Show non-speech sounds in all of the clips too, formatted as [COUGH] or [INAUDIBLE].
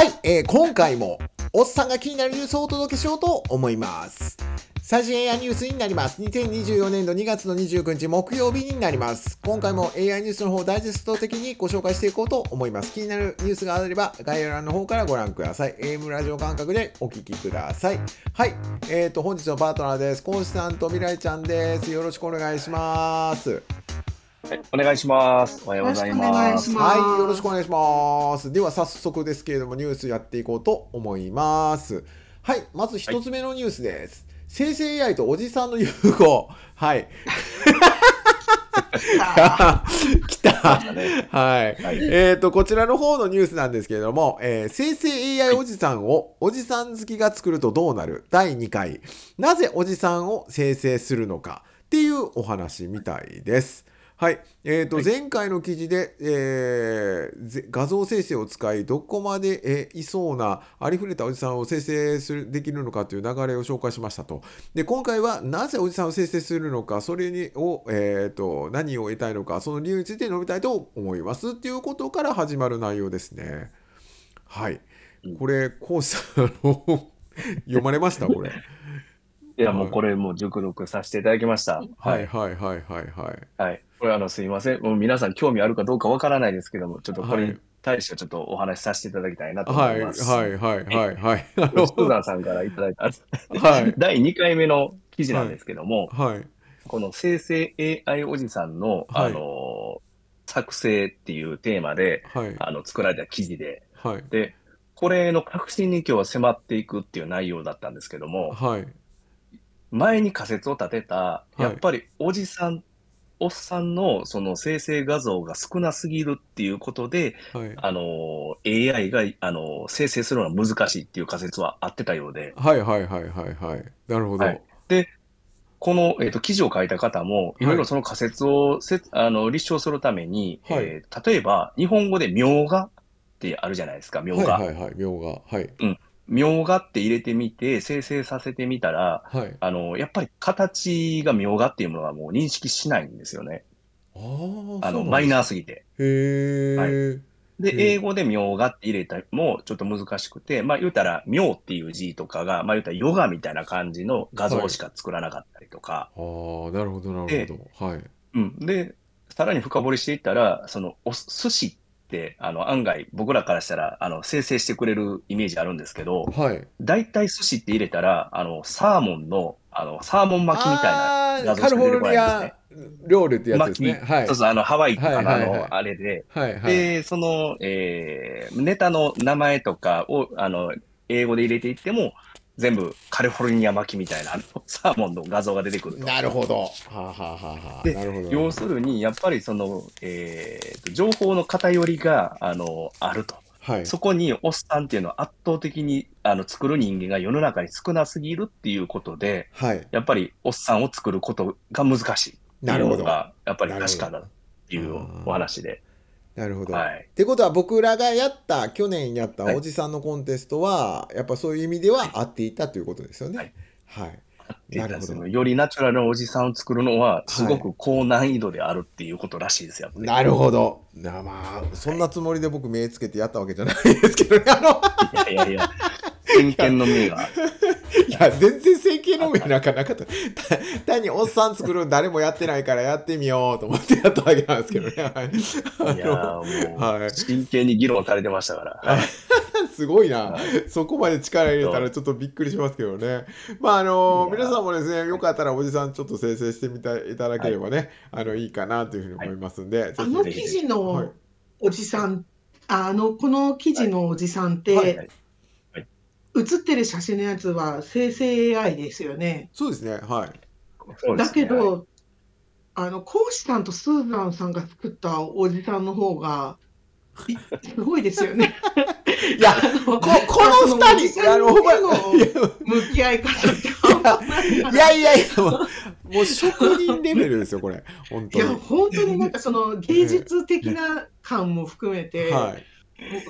はい、えー今回もおっさんが気になるニュースをお届けしようと思います。最新 AI ニュースになります。2024年度2月の29日木曜日になります。今回も AI ニュースの方をダイジェスト的にご紹介していこうと思います。気になるニュースがあれば概要欄の方からご覧ください。AM ラジオ感覚でお聞きください。はい、えーと、本日のパートナーです。コンスタント未来ちゃんです。よろしくお願いします。はい、お願いします。おはようございます。はい、よろしくお願いします。では早速ですけれどもニュースやっていこうと思います。はい、まず一つ目のニュースです。生成 AI とおじさんの融合。はい。来た。ねはい。はいえっ、と、こちらの方のニュースなんですけれども、えー生成 AI おじさんをおじさん好きが作るとどうなる？第2回。なぜおじさんを生成するのかっていうお話みたいです。はい。えっ、と、はい前回の記事で、えーぜ画像生成を使い、どこまで、えーいそうなありふれたおじさんを生成するできるのかという流れを紹介しましたと。で、今回はなぜおじさんを生成するのか、それにを、えー、と何を得たいのか、その理由について述べたいと思いますっていうことから始まる内容ですね。はいうん。これ、コウさん、あ [LAUGHS] の読まれました？これ。いや、もうこれもう熟読させていただきました。ははいい。はいはいはいはい。はい。これあの、すいません。もう皆さん興味あるかどうかわからないですけども、ちょっとこれはい。に対してちょっとお話しさせていただきたいなとはい。思い。ます。はい。はい。はい。はい。あこれスーのザンさんからいただいた、はい。第2回目の記事なんですけども、はい。この生成 AI おじさんの、はい。あの、作成っていうテーマで、はい。あの、作られた記事で、はい。で、これの革新に今日は迫っていくっていう内容だったんですけども、はい。前に仮説を立てた、い。やっぱりおじさん、おっさんのその生成画像が少なすぎるっていうことで、はいあの、AI が、あの、生成するのは難しいっていう仮説はあってたようで、はいはいはいはいはい。なるほど。はいで、この、えっと記事を書いた方も、いろいろその仮説をせつ、あの立証するために、はいえー例えば、日本語で描画ってあるじゃないですか、描はい画。はいはい。描画。はい描画って入れてみて、生成させてみたら、はい。あの、やっぱり形が描画っていうものはもう認識しないんですよね。ああ、の、マイ。ナーすぎて。へえ。で、英語で描画って入れたもちょっと難しくて、まあ言うたら、妙っていう字とかが、まあ言うたらヨガみたいな感じの画像しか作らなかったりとか、ああ、なるほどなるほど。はい。うん。で、さらに深掘りしていったら、その、お寿司っ、あの、案外僕らからしたら、あの、生成してくれるイメージあるんですけど、はい。大体寿司って入れたら、あの、サーモンの、あの、サーモン巻きみたいな画像カリフォルニしか出てこないんですねア。料理ってやつですね。巻きはいそう。そう、あの、ハワイとかの、はいはいはいあの、あれで、はいはい。で、その、えー、ネタの名前とかを、あの、英語で入れていっても、全部カリフォルニア巻きみたいな、あの [LAUGHS] サーモンの画像が出てくると。なるほど。はあ、はあはでなるほど。要するに、やっぱりその、えーと、情報の偏りが、あの、あると。はい。そこに、おっさんっていうのは圧倒的に、あの、作る人間が世の中に少なすぎるっていうことで、はい。やっぱり、おっさんを作ることが難しい。なるほど。が、やっぱり確かだっていうお話で。なるほど。はい。ってことは僕らがやった去年やったはいおじさんのコンテストは、やっぱそういう意味では合っていたということですよね。はい。なるほどよりナチュラルなおじさんを作るのは、すごく高難易度であるっていうことらしいですよ。やっぱりなるほど。なまあそんなつもりで僕目つけてやったわけじゃないですけどね。あのいやいやいや、真剣の目が。[LAUGHS] いや全然整形の目なんかなかった。[LAUGHS] た単におっさん作るの誰もやってないからやってみようと思ってやったわけなんですけどね。はいいやーもう、はい真剣に議論されてましたから。はい [LAUGHS] すごいな、はそこまで力入れたらちょっとびっくりしますけどね。まああの皆さんもですね、よかったらおじさんちょっと生成してみたいただければね、あのいいかなというふうに思いますんで、ぜひあの記事はいのおじさん、あのこの記事のおじさんって、はいはい写ってる写真のやつは生成 AI ですよね。そうですね、はい。だそうですねけど、あの講師さんとスーザンさんが作ったおじさんの方がいすごいですよね。いや、あのここの二人、あの、ほんのの向き合い方って半端ないないやいやいや、もう、もう職人レベルですよ、これ。本いや。本当になんかその芸術的な感も含めて、はい。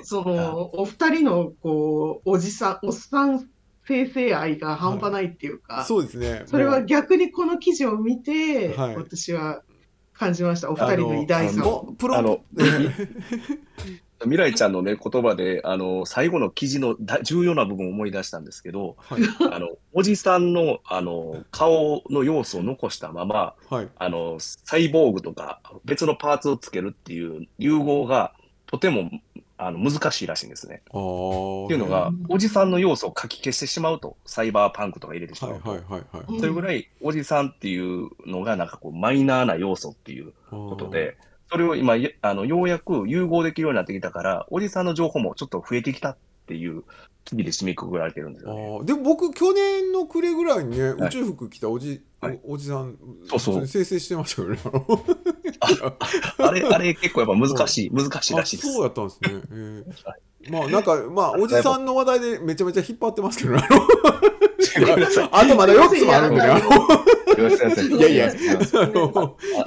そのお二人のこうおじさん、おっさん生成愛が半端ないっていうか、そうですね。それは逆にこの記事を見て、はい。私は感じました、お二人の偉大さを。プロあの、[LAUGHS] 未来ちゃんのね、言葉で、あの、最後の記事のだ重要な部分を思い出したんですけど、はい。あの、おじさんの、あの、顔の要素を残したまま、はい。あの、サイボーグとか別のパーツをつけるっていう融合がとても、あの、難しいらしいんですね。っていうのがうん、おじさんの要素を書き消してしまうと、サイバーパンクとか入れてしはいまうと。はいはいはいうんそれぐらい、おじさんっていうのが、なんかこう、マイナーな要素っていうことで、それを今、やあの、ようやく融合できるようになってきたから、おじさんの情報もちょっと増えてきたっていう記事で締めくくられてるんですあよね。ーでも僕去年の暮れぐらいにね、はい宇宙服着たおじ、はいおおじさんそうそう生成してましたよね。あれ、あれ結構やっぱ難しい、難しいらしいです。あそうやったんですね。えーはまあなんかまあおじさんの話題でめちゃめちゃ引っ張ってますけどね。あとまだ4つもあるんでね。あのすいやいやい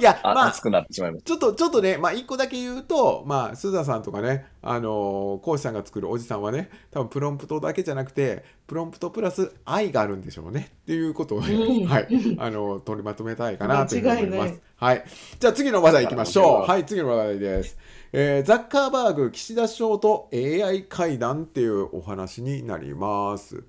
やあまあ熱くなってしまいましちょっとちょっとね、まあ、一個だけ言うと、まあ、須田さんとかね、あのー、講師さんが作るおじさんはね、多分プロンプトだけじゃなくて、プロンプトプラス愛があるんでしょうねっていうことをね、うんはい、あのー取りまとめたいかなというふうに思います間違いない。はい。じゃあ次の話題いきましょう。はい、次の話題です。えーザッカーバーグ、岸田首相と AI 会談っていうお話になります。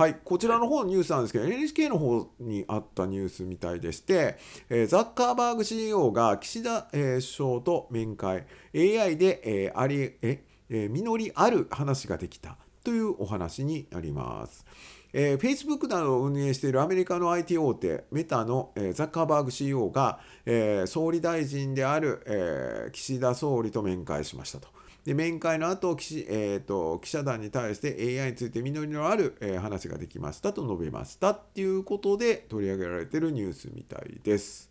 はい、こちらの方のニュースなんですけど、NHK の方にあったニュースみたいでして、えーザッカーバーグ CEO が岸田、えー首相と面会、AI で、えーありええー実りある話ができたというお話になります。えー、Facebook などを運営しているアメリカの IT 大手メタの、えーザッカーバーグ CEO が、えー総理大臣である、えー岸田総理と面会しましたと。で面会の後岸、えー、と記者団に対して AI について実りのある、えー話ができましたと述べましたっていうことで取り上げられてるニュースみたいです。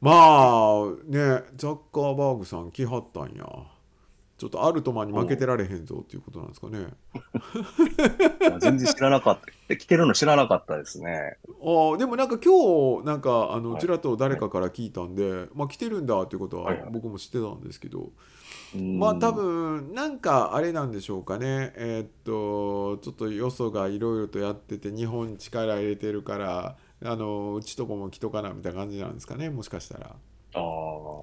まあねザッカーバーグさん来はったんや。ちょっとアルトマンに負けてられへんぞっていうことなんですかね。た。[LAUGHS] 全然知らなかった。来てるの知らなかったですね。あーでもなんか今日なんかあのはいちらっと誰かから聞いたんで、まあ来てるんだっていうことははいはい僕も知ってたんですけど、うんまあ多分なんかあれなんでしょうかね。えーっとちょっとよそがいろいろとやってて日本に力入れてるからあのうちとこも来とかなみたいな感じなんですかねもしかしたら。あ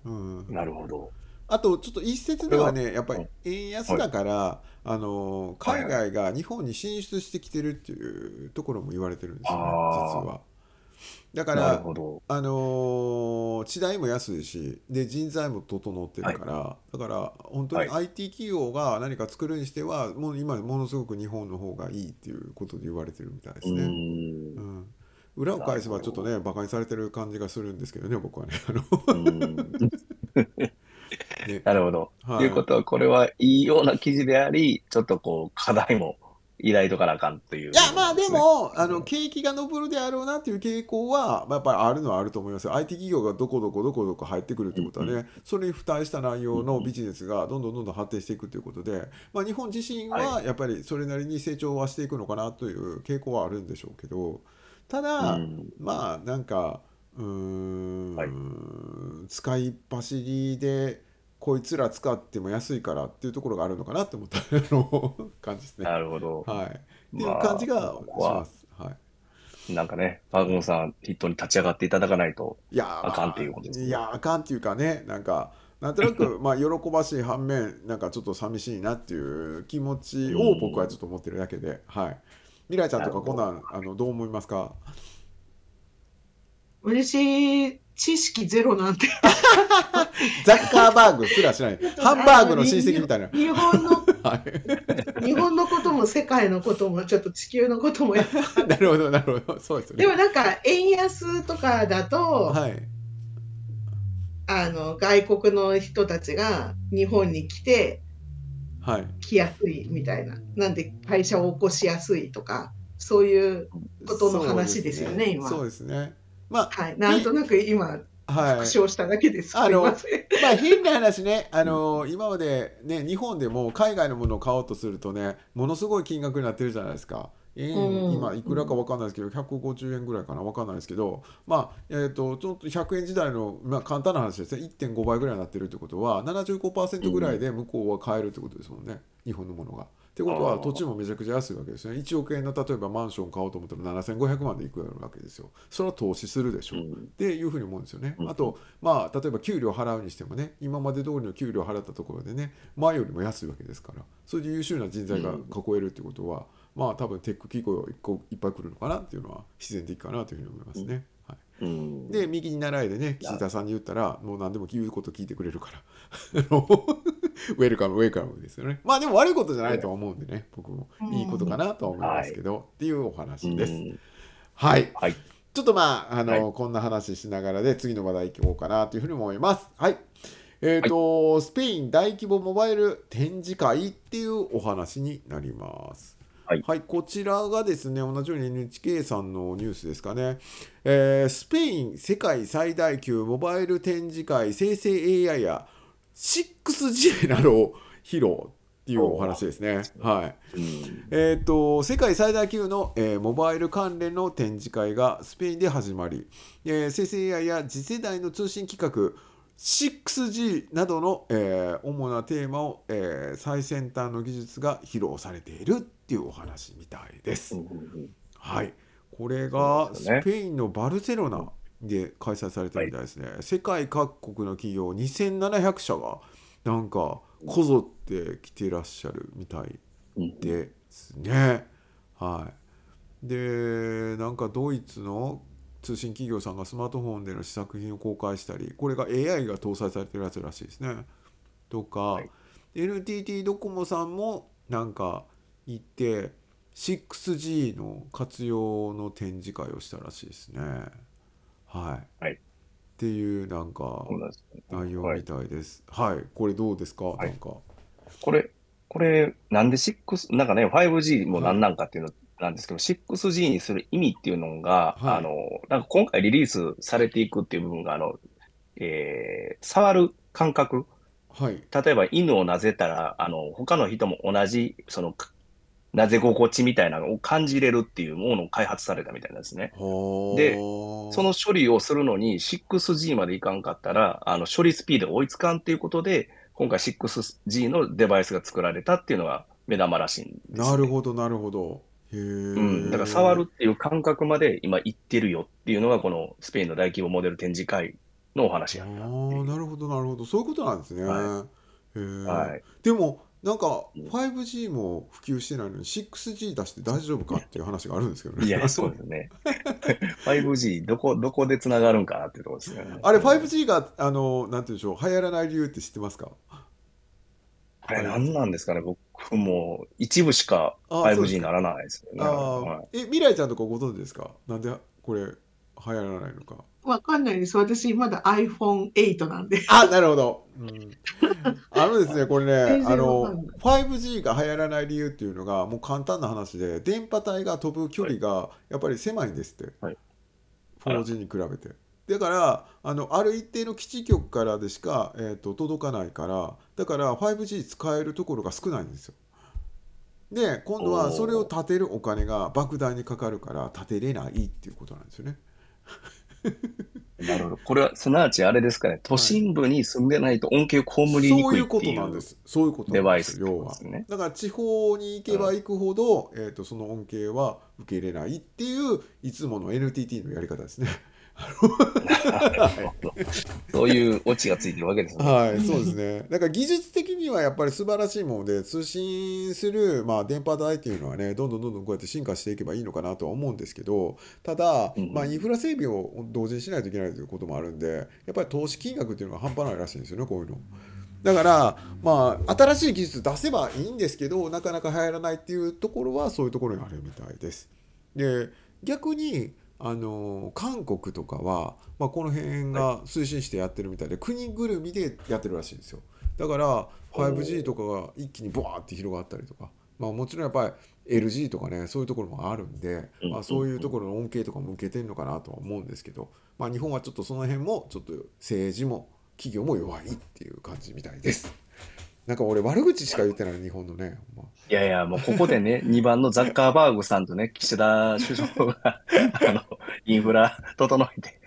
うん。あ、、なるほど。あとちょっと一説ではねやっぱり円安だから、あの海外が日本に進出してきてるっていうところも言われてるんですよねあー。実は。だから。あのー地代も安いしで人材も整ってるから、だから本当には IT 企業が何か作るにしてはもう今ものすごく日本の方がいいっていうことで言われてるみたいですうね。んう。ん裏を返せばちょっとねバカにされてる感じがするんですけどね僕はね。あのうん [LAUGHS] ねなるほど。はいということは、これはいいような記事であり、ちょっとこう、課題も抱いとかなあかんという、いやまあで、もあのうん景気が昇るであろうなっていう傾向は、まあ、やっぱりあるのはあると思いますよ。IT 企業がどこどこどこどこ入ってくるってことはね、うん。それに付帯した内容のビジネスがどんどんどんどん発展していくということで、まあ、日本自身ははやっぱりそれなりに成長はしていくのかなという傾向はあるんでしょうけどただ、うん。まあなんかうーん、はい。使いっ走りでこいつら使っても安いからっていうところがあるのかなって思った感じですね。なるほど。はい、っていう感じがしここはます。はいなんかね、パーゴンさん、ヒットに立ち上がっていただかないと。いやーあかんっていうことですねいやーあかんっていうかねなんかなんとなくまあ喜ばしい反面なんかちょっと寂しいなっていう気持ちを僕はちょっと思ってるだけで、はい未来ちゃんとかこんなんあのどう思いますか？私、知識ゼロなんて。[LAUGHS] ザッカーバーグすら知らない。[LAUGHS] ハンバーグの親戚みたいな。日本の、[LAUGHS] はい。日本のことも世界のこともちょっと地球のこともやなるほどなるほど。そうですよね。でもなんか円安とかだと、はい。あの外国の人たちが日本に来てはい。来やすいみたいな。なんで会社を起こしやすいとかそういうことの話ですよね。今。そうですねまはい。なんとなく今あはい。復唱しただけです、あのまあ変な話ね、あの今までね、日本でも海外のものを買おうとするとね、ものすごい金額になってるじゃないですか。円うん。今いくらかわかんないですけど、150円ぐらいかな、わかんないですけど、まあ、えっ、と、ちょっと100円時代の、まあ、簡単な話ですね、1.5倍ぐらいになってるってことは、75%ぐらいで向こうは買えるってことですもんね、日本のものが。ってことは土地もめちゃくちゃ安いわけですね。1億円の例えばマンション買おうと思ったら7500万でいくわけですよ。それは投資するでしょ、うん。っていうふうに思うんですよね。う。ん。あと、まあ、例えば給料払うにしてもね、今まで通りの給料払ったところでね、前よりも安いわけですから、それで優秀な人材が囲えるってことは、まあ、多分テック企業一個いっぱい来るのかなっていうのは自然的かなというふうに思いますね。はい。うん。で右に習いでね岸田さんに言ったらもう何でも言うこと聞いてくれるから [LAUGHS] [LAUGHS] ウェルカムウェルカムですよね。まあでも悪いことじゃないとは思うんでね僕もいいことかなとは思いますけど、っていうお話です、うん。はい。はい。ちょっとまああの、はい。こんな話しながらで次の話題行こうかなというふうに思います。はい。えっ、と、スペイン大規模モバイル展示会っていうお話になります。はい。こちらがですね、同じように NHK さんのニュースですかね、えースペイン世界最大級モバイル展示会生成 AI や 6G などを披露っていうお話ですね。はい。うんえー、と世界最大級の、えーモバイル関連の展示会がスペインで始まり、えー生成 AI や次世代の通信規格 6G などの、えー主なテーマを、えー最先端の技術が披露されているっていうお話みたいです。はい、これがスペインのバルセロナで開催されてるみたいですね。世界各国の企業2700社がなんかこぞって来てらっしゃるみたいうんですね。はい、でなんかドイツの通信企業さんがスマートフォンでの試作品を公開したりこれが AI が搭載されてるやつらしいですね。とか、い NTT ドコモさんもなんか行って 6G の活用の展示会をしたらしいですね。はい、はい。っていうなんか内容みはいたいです。はい、これどうですか、い。なんか。これ、これ、なんで6、なんかね、5G も何なんかっていうのなんですけど、6G にする意味っていうのが、はい。あの、なんか今回リリースされていくっていう部分が、あの、えー触る感覚、はい。例えば犬をなぜたら、あの、他の人も同じ、その、なぜ心地みたいなのを感じれるっていうものを開発されたみたいなんですね。でそその処理をするのに 6G までいかんかったら、あの処理スピードが追いつかんっていうことで、今回 6G のデバイスが作られたっていうのが目玉らしいんです、ね。なるほどなるほど。うん、だから触るっていう感覚まで今言ってるよっていうのがこのスペインの大規模モデル展示会のお話ああやった。ーなるほどなるほどそういうことなんですね。はへえ。はい。でもなんかうん 5G も普及してないのに 6G 出して大丈夫かっていう話があるんですけどね。いや、そうですね。[LAUGHS] 5G どこ、どこで繋がるんかなっていうところですよね。あれ 5G があのなんていうんでしょう流行らない理由って知ってますか？あれ何なんですかね僕も一部しかあそうです 5G にならないですよね。あはいあ、え未来ちゃんとかご存知ですか？なんでこれ流行らないのか。わかんないです。私、まだ iPhone8 なんで。あ、なるほど。うん、あのですね、これね、あのわかんない 5G が流行らない理由っていうのが、もう簡単な話で、電波帯が飛ぶ距離がやっぱり狭いんですって、はい 4G に比べて。だからあの、ある一定の基地局からでしか、えー、と届かないから、だから 5G 使えるところが少ないんですよ。で、今度はそれを建てるお金が莫大にかかるから、建てれないっていうことなんですよね。[LAUGHS] なるほど。これは、すなわちあれですかね、都心部に住んでないと恩恵を被りにそういうことなんです。そういうことデバイスなんですよ、要はです。ね。だから地方に行けば行くほど、えー、とその恩恵は受け入れないっていういつもの NTT のやり方ですね。[LAUGHS] そういうオチがついてるわけですね。はい、そうですね。だから技術的にはやっぱり素晴らしいもので通信する、まあ、電波帯っていうのはねどんどんどんどんこうやって進化していけばいいのかなとは思うんですけどただ、うんまあ、インフラ整備を同時にしないといけないということもあるんでやっぱり投資金額っていうのが半端ないらしいんですよねこういうの。だから、まあ、新しい技術出せばいいんですけどなかなか流行らないっていうところはそういうところにあるみたいです。で逆にあの韓国とかは、まあ、この辺が推進してやってるみたいで、国ぐるみでやってるらしいんですよ。だからおー。5G とかが一気にボワーって広がったりとか、まあ、もちろんやっぱり LG とかねそういうところもあるんで、うん。まあ、そういうところの恩恵とかも受けてるのかなとは思うんですけど、まあ、日本はちょっとその辺もちょっと政治も企業も弱いっていう感じみたいですなんか俺悪口しか言ってない日本のね、いやいや、もうここでね、[LAUGHS] 2番のザッカーバーグさんとね、岸田首相が、あの、[LAUGHS] インフラ整えて、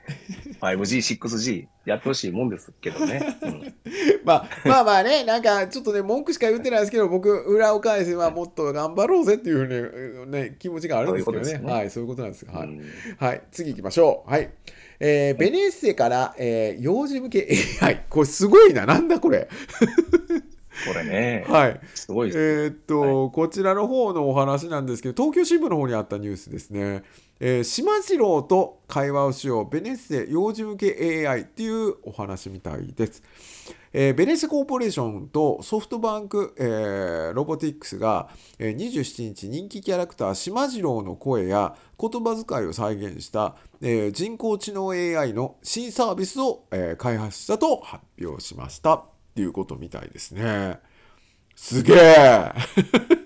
5G、6G やってほしいもんですけどね。うん [LAUGHS] まあまあまあね、なんかちょっとね、文句しか言ってないですけど、僕、裏を返せばもっと頑張ろうぜっていうふうに、ね、気持ちがあるんですけどね。そういうねはい、そういうことなんですよ。はい。うんはい、次行きましょう。はい。えーベネッセから、えー幼児向け AI。これすごいな。なんだこれ。これね、はい。すごいです。えーっと、こちらの方のお話なんですけど、東京新聞の方にあったニュースですね。えー、島次郎と会話をしよう、ベネッセ幼児向け AI っていうお話みたいです。えーベネッセコーポレーションとソフトバンク、えーロボティックスが、えー27日人気キャラクター島次郎の声や言葉遣いを再現した、えー人工知能 AI の新サービスを、えー開発したと発表しましたっていうことみたいですね。すげえ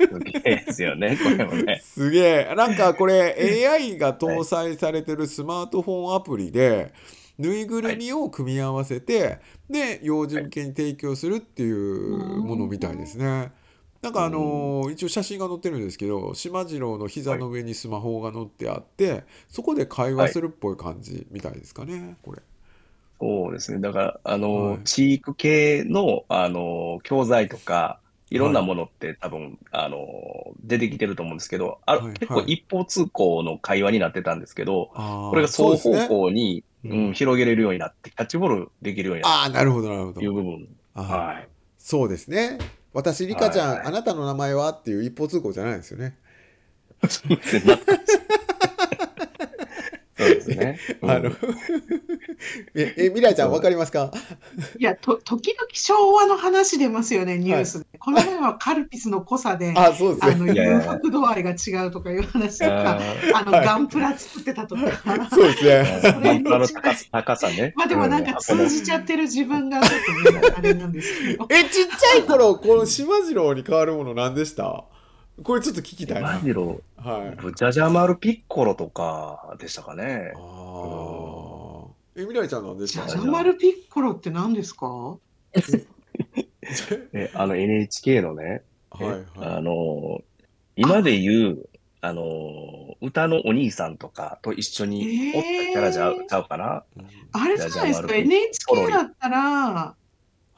すげえですよね、これもね。すげえなんかこれ AI が搭載されてるスマートフォンアプリでぬいぐるみを組み合わせて、で幼児向けに提供するっていうものみたいですね。なんかあのー一応写真が載ってるんですけど島次郎の膝の上にスマホが載ってあってそこで会話するっぽい感じみたいですかねこれ。そうですね。だから、あの、はい地域系の、あの、教材とか、いろんなものって多分、あの、出てきてると思うんですけど、あはい結構一方通行の会話になってたんですけど、これが双方そうですね向に、ううんん、広げれるようになって、キャッチボールできるようになっああなるほどなるほどていう部分。はい。そうですね私リカちゃん、はあなたの名前は？っていう一方通行じゃないですよね。[LAUGHS] そうですね。ですね。[LAUGHS] うんあのええ未来ちゃんわかりますか？いや、と、時々昭和の話出ますよね、ニュースで。この前はカルピスの濃さで、[LAUGHS] あそうですね。誘白度合いが違うとかいう話とか、ああの、はいガンプラ作ってたとか。[LAUGHS] そうですね。ーマンプラの高さ高さね。まあでもなんか通じちゃってる自分がちょっとね、あれなんですけど。え、ちっちゃい頃、この島次郎に変わるもの何でした？これちょっと聞きたいな。マジロ、はい。ジャジャマルピッコロとかでしたかね。ああ。え、未来ちゃんなんでした？ジャジャマルピッコロって何ですか？[LAUGHS] えあの NHK のね、はいあはの、今で言う、あの、歌のお兄さんとかと一緒におったキャラじゃう、えーちゃうかな。い。うんあれじゃないですか、ジャジャマルピ NHK だったら、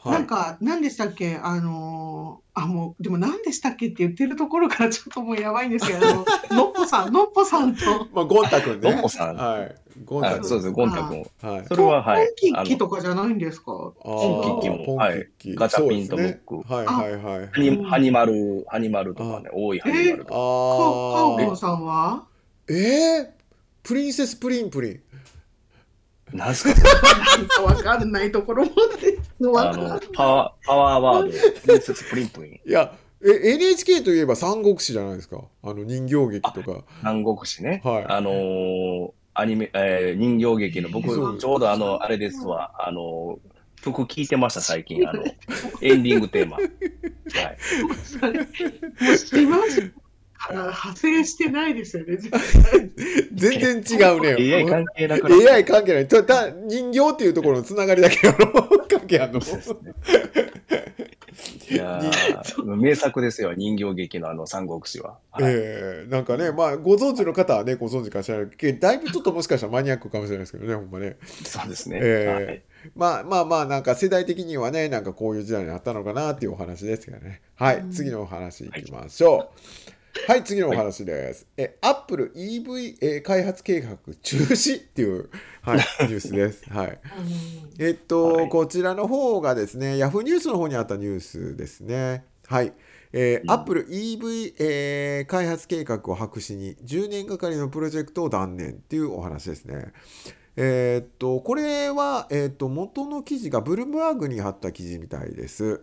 はい。なんか、何でしたっけ、あのーあ、もう、でも何でしたっけって言ってるところから [LAUGHS] ちょっともうやばいんですけど、あののっぽさん、のっぽさんと、[LAUGHS] まあ、ゴン太くんね。ゴン太さんはい。ゴン太くん。はいそうです、ゴン太くん。はい。それは、はい。あのポンキッキとかじゃないんですか？あポンキッキーもポンキッキガチャピンとそうですムックねはいはいはい。ハニハニマル、ハニマルとかね、多いハニマルとか。カオあボンさんは？ー。えー、プリンセスプリンプリン。なんすか、なんかわかんないところもあのパワー、パワーワード、プリンセスプリンプリン、いや、え NHK といえば三国志じゃないですか？あの人形劇とか。南国志ね。はいあのーアニメ、えー人形劇の、僕、ちょうどあの、あれですわ、あのー曲聴いてました、最近。あの、エンディングテーマ。はい。[LAUGHS] 派生してないですよね、[LAUGHS] 全然違うね。[LAUGHS] AI 関係なくなって AI 関係ない。ただ人形っていうところのつながりだけあの関係あるの。[LAUGHS] いやー名作ですよ、人形劇のあの三国志は。はいえーなんかね、まあ、ご存知の方はね、ご存知かしらないけど、だいぶちょっともしかしたらマニアックかもしれないですけどね、ほんまね。そうですね。えーまあまあまあ、なんか世代的にはね、なんかこういう時代になったのかなっていうお話ですけどね。はい、次のお話いきましょう。はい、次のお話です。え、アップル EV、えー開発計画中止っていう、はい、ニュースです。はい。えっと、はいこちらの方がですね、ヤフーニュースの方にあったニュースですね。はい。えーうんアップル EV、えー開発計画を白紙に10年がかりのプロジェクトを断念っていうお話ですね。えーっと、これは、えーっと、元の記事がブルームバーグに貼った記事みたいです。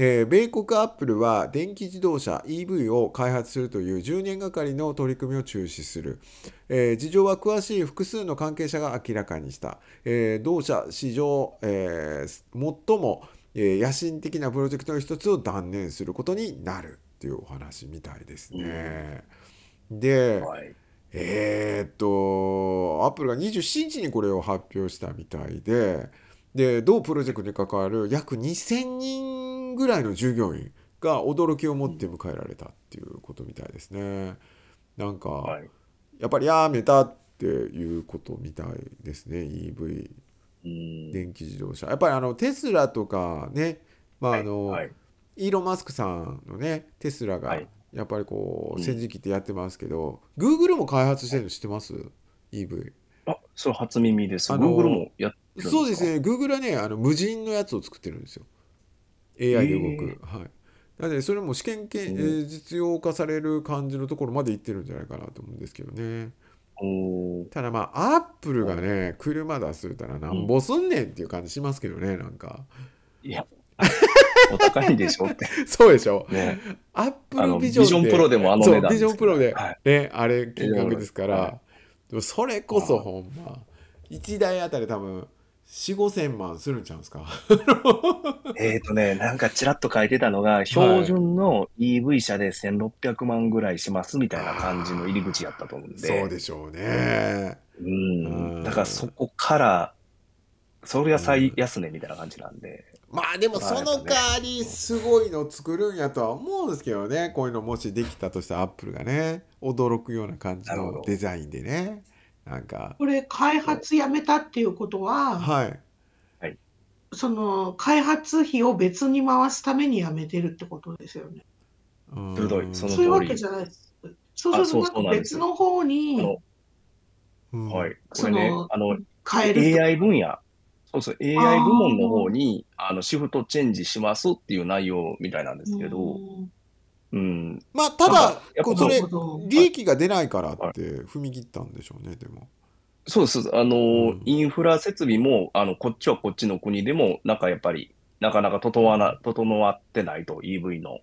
えー米国アップルは電気自動車 EV を開発するという10年がかりの取り組みを中止する。えー事情は詳しい複数の関係者が明らかにした。えー同社史上、えー最も、えー野心的なプロジェクトの一つを断念することになるっていうお話みたいですね。で、はい。えーっと、アップルが27日にこれを発表したみたいで、で、同プロジェクトに関わる約2000人ぐらいの従業員が驚きを持って迎えられたっていうことみたいですね。なんか、はい。やっぱりやめたっっていうことみたいですね EV うん。電気自動車。やっぱりあのテスラとかねまああの、はい。イーロン・マスクさんのねテスラがはい。やっぱりこううん。先陣切ってやってますけど、Google も開発してるの知ってます？EV あ、それ初耳です。あの Google もやってるんですか？そうですね。Google はねあの無人のやつを作ってるんですよ。AI で動く、はい。なのでそれも試験け、う。んえー実用化される感じのところまで行ってるんじゃないかなと思うんですけどね。おー。ただまあアップルがね車出すたらなんぼすんねんっていう感じしますけどねなんか。いや、お高いんでしょって。[LAUGHS] そうでしょ？ね。アップあのルビジョンビジョンプロでもあの値段そうビジョンプロで、はい。ねあれ金額ですから、はでもそれこそほんま1台あたり多分4 5千万するんちゃうんですか？[LAUGHS] えっとね、なんかちらっと書いてたのが、標準の EV 車で1600万ぐらいしますみたいな感じの入り口やったと思うんで。そうでしょうねううんん。だからそこから、それが最安値みたいな感じなんで。まあでもその代わりすごいの作るんやとは思うんですけどね。こういうのもしできたとしたらアップルがね。驚くような感じのデザインでね。なんか。これ開発やめたっていうことは、はい。その開発費を別に回すためにやめてるってことですよね。うん。鋭い。そのそういうわけじゃないです。そうすると別の方あにはい。こそれねの、あの、変えると。AI 分野、そうそう、AI 部門の方に、あの、シフトチェンジしますっていう内容みたいなんですけど、うんうん。まあただなんかやっぱこうそれなるほど利益が出ないからって踏み切ったんでしょうねでもそうです。あの、うんインフラ設備も、あの、こっちはこっちの国でも、なんかやっぱり、なかなか整わな、整ってないと、EV の。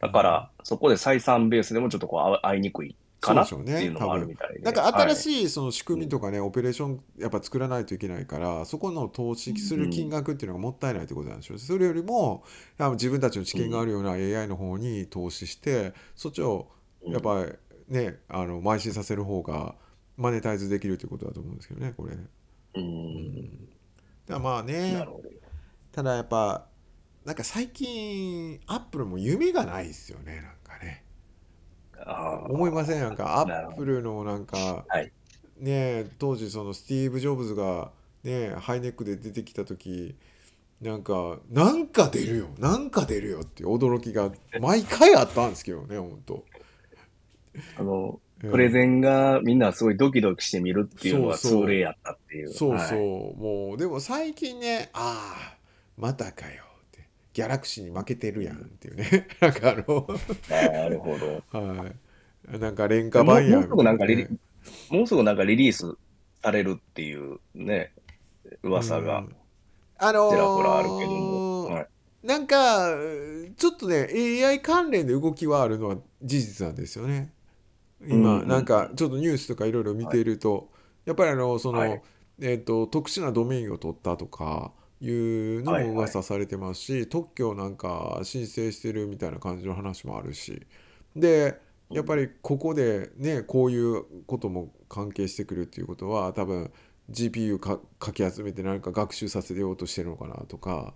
だから、そこで採算ベースでもちょっとこう、あ合いにくいかなってそうでしょうねいうのもあるみたいで。なんか新い。しいその仕組みとかね、オペレーションやっぱ作らないといけないからそこの投資する金額っていうのがもったいないってことなんでしょう、それよりも自分たちの知見があるような AI の方に投資してそっちをやっぱりねあの邁進させる方がマネタイズできるということだと思うんですけどねこれ。うん。だまあね。ただやっぱなんか最近アップルも夢がないですよねなんかね。あー。思いません？なんかアなるほど。ップルのなんか、はい。ね当時そのスティーブ・ジョブズがねハイネックで出てきた時なんかなんか出るよ。なんか出るよっていう驚きが毎回あったんですけどね本当あの、うんプレゼンがみんなすごいドキドキして見るっていうのがそうそう。通例やったっていう。そうそう、はい。もうでも最近ねああまたかよギャラクシーに負けてるやんっていうね。なんかあの。なるほど。はい。なんか廉価版やもうもうすぐなんかリリもうすぐなんかリリースされるっていうね、噂が。うん。あのーちらほらあるけども。はい。なんかちょっとね AI 関連で動きはあるのは事実なんですよね。今、うんなんかちょっとニュースとかいろいろ見ていると、やっぱりあのその、はい。えー、と特殊なドメインを取ったとかいうのはいはい。も噂されてますし、特許なんか申請してるみたいな感じの話もあるし。でやっぱりここでねこういうことも関係してくるっていうことは多分 GPU かかき集めて何か学習させようとしてるのかなとか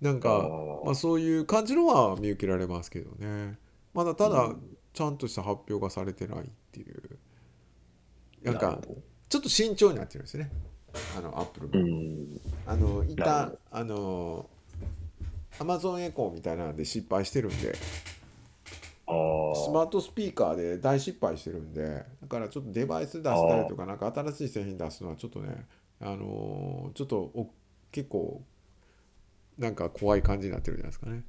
なんかまあ、そういう感じのは見受けられますけどね。まだただうん。ちゃんとした発表がされてないっていう。なんかちょっと慎重になってるんですねあのアップルも、うん。あの一旦あのアマゾンエコーみたいなんで失敗してるんで。スマートスピーカーで大失敗してるんで。だからちょっとデバイス出したりとかなんか新しい製品出すのはちょっとねあのーちょっとお結構なんか怖い感じになってるじゃないですかね。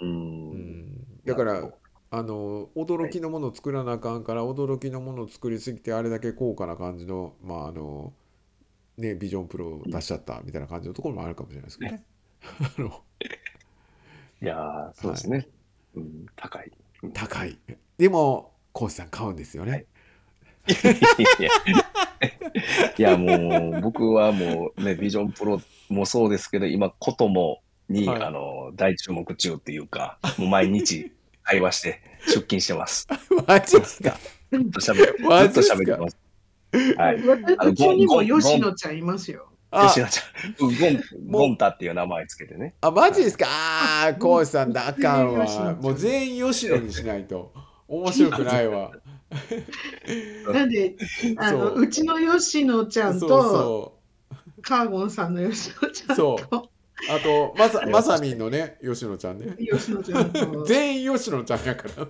う。うん。んだからあの驚きのものを作らなあかんから驚きのものを作りすぎてあれだけ高価な感じのまああのねビジョンプロを出しちゃったみたいな感じのところもあるかもしれないですけどね。いやーそうですね。うん、高い。うん高い。でもコウさん買うんですよね。いやいや、もう、僕はもうね、ビジョンプロもそうですけど、今、こともに、はいあの、大注目中っていうか、もう毎日会話して出勤してます。[LAUGHS] マジですか？ずっと喋ってます。はい。うちにも吉野ちゃんいますよ。あ吉野ちゃん、ゴン、ゴンタっていう名前つけてね。あマジですか？ああコウさんだ。あかんわ。もう全員吉野にしないと。面白くないわ。[LAUGHS] なんで、あの、そう。うちの吉野ちゃんそうと、そカーゴンさんの吉野ちゃんそう。と、あとまさまさみんのね吉野ちゃんね。吉野ちゃんと、[LAUGHS] 全員吉野ちゃんやから。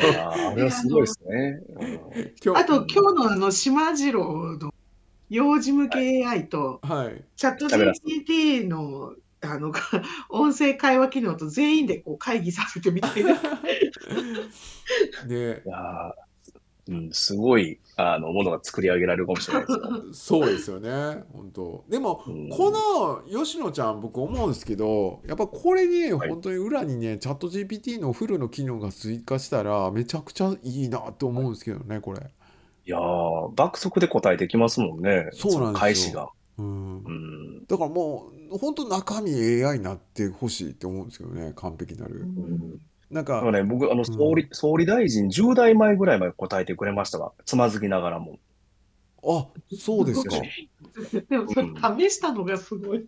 あれはすごいですね。あと今日のあの、島次郎の幼児向け AI と、はい。チャット GPT のあの [LAUGHS] 音声会話機能と全員でこう会議させてみたいな。で [LAUGHS] いやーうん、すごいあのものが作り上げられるかもしれないですよ。[LAUGHS] そうですよね本当でも、うんこの吉野ちゃん僕思うんですけどやっぱこれにはい本当に裏にねチャット GPT のフルの機能が追加したらめちゃくちゃいいなと思うんですけどねこれ。いやー爆速で答えてきますもんね。そうなんです返しが。うんうんだからもう本当中身 AI になってほしいって思うんですけどね完璧なる。うんなんかね、僕、あの、総理、総理大臣10代前ぐらいまで答えてくれましたわ。つまずきながらも。あそうですか。[LAUGHS] でもそれ試したのがすごい。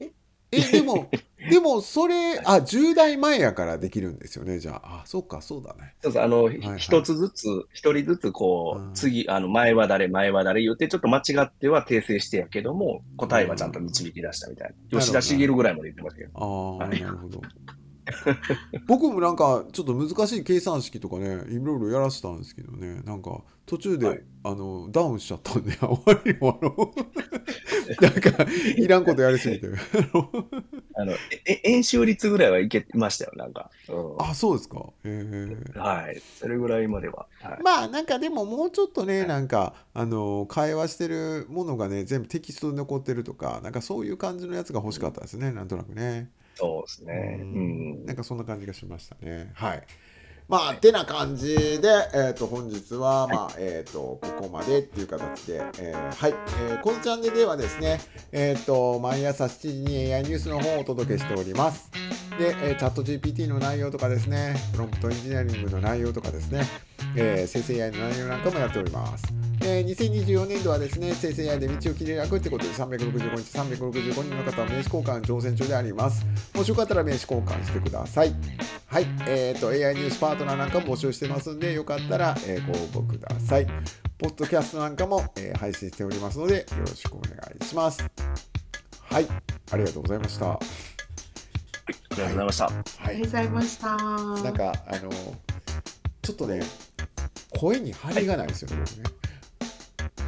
えでも [LAUGHS] でもそれあ10代前やからできるんですよねじゃああそうかそうだね。そうそうあの、はい一つずつ、一人ずつ、こうんう、次、あの、前は誰、前は誰言って、ちょっと間違っては訂正してやけども、答えはちゃんと導き出したみたいな。吉田茂ぐらいまで言ってましたけど。ああ、はいなるほど。[LAUGHS] 僕もなんかちょっと難しい計算式とかねいろいろやらせたんですけどねなんか途中で、はいあのダウンしちゃったんで [LAUGHS] 終わりもあの [LAUGHS] なんかいらんことやりすぎてあの、え、演習率ぐらいはいけましたよ、なんか。うんあそうですかへえはい。それぐらいまでは。はい。まあなんかでももうちょっとねなんかあの会話してるものがね全部テキストで残ってるとかなんかそういう感じのやつが欲しかったですねなんとなくね。そうですね。ううんん。なんかそんな感じがしましたね。はい。まあ、てな感じで、えー、と本日は、まあえー、とここまでっていう形で、えーはい、えーこのチャンネルではですね、えー、と毎朝7時に AI ニュースの方をお届けしております。で、えーチャット GPT の内容とかですね、プロンプトエンジニアリングの内容とかですね、えー生成 AI の内容なんかもやっております。で2024年度はですね、生成 AI で道を切り開くってことで365日365人の方は名刺交換挑戦中であります。もしよかったら名刺交換してください。はい、えっ、と AI ニュースパートナーなんかも募集してますんで、よかったら、えーご応募ください。ポッドキャストなんかも、えー配信しておりますので、よろしくお願いします。はい、ありがとうございました。はありがとうございました。ありい、がとうございました。なんかあのちょっとね、声に張りがないですよね。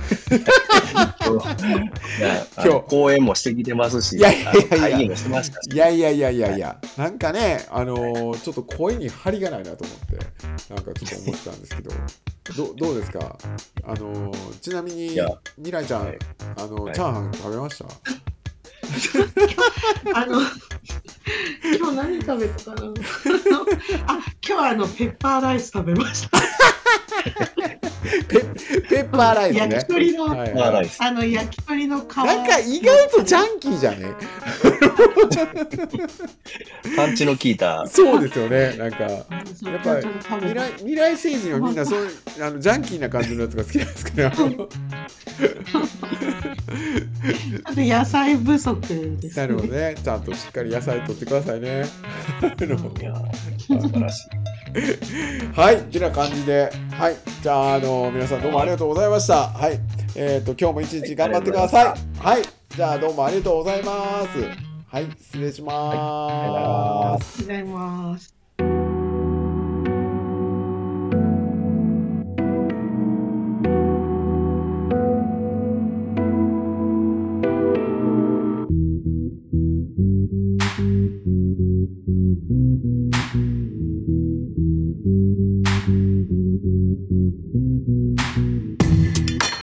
[LAUGHS] 今日。今日講演もしてきてますし、いやいやいやいや。あの会議もしてました。し。いやいやいやいや。い。や、なんかね、あのーちょっと声に張りがないなと思って、なんかちょっと思ってたんですけど、どどうですか？あのーちなみにニラちゃん、はい。あの、はい。チャーハン食べました？[LAUGHS] あの、今日何食べたかな？[LAUGHS] あ、今日はあの、ペッパーライス食べました。ペペッパーライスね焼き。鳥の、はいマーライス。あの、焼き鳥の皮。なんか意外とジャンキーじゃね？パンチの効いた。そうですよね、なんか。やっぱり未来未来星人はみんなそういうあのジャンキーな感じのやつが好きなんですかね。あと野菜不足です、なるほどね。ちゃんとしっかり野菜取ってくださいね。素晴らしい。はい、ってな感じで、はい、じゃあ、あの皆さんどうもありがとうございました。はい、えっ、と、今日も一日頑張ってください。はい、じゃあ、どうもありがとうございます。はい、失礼します。はいありがとうございますありがとうございます。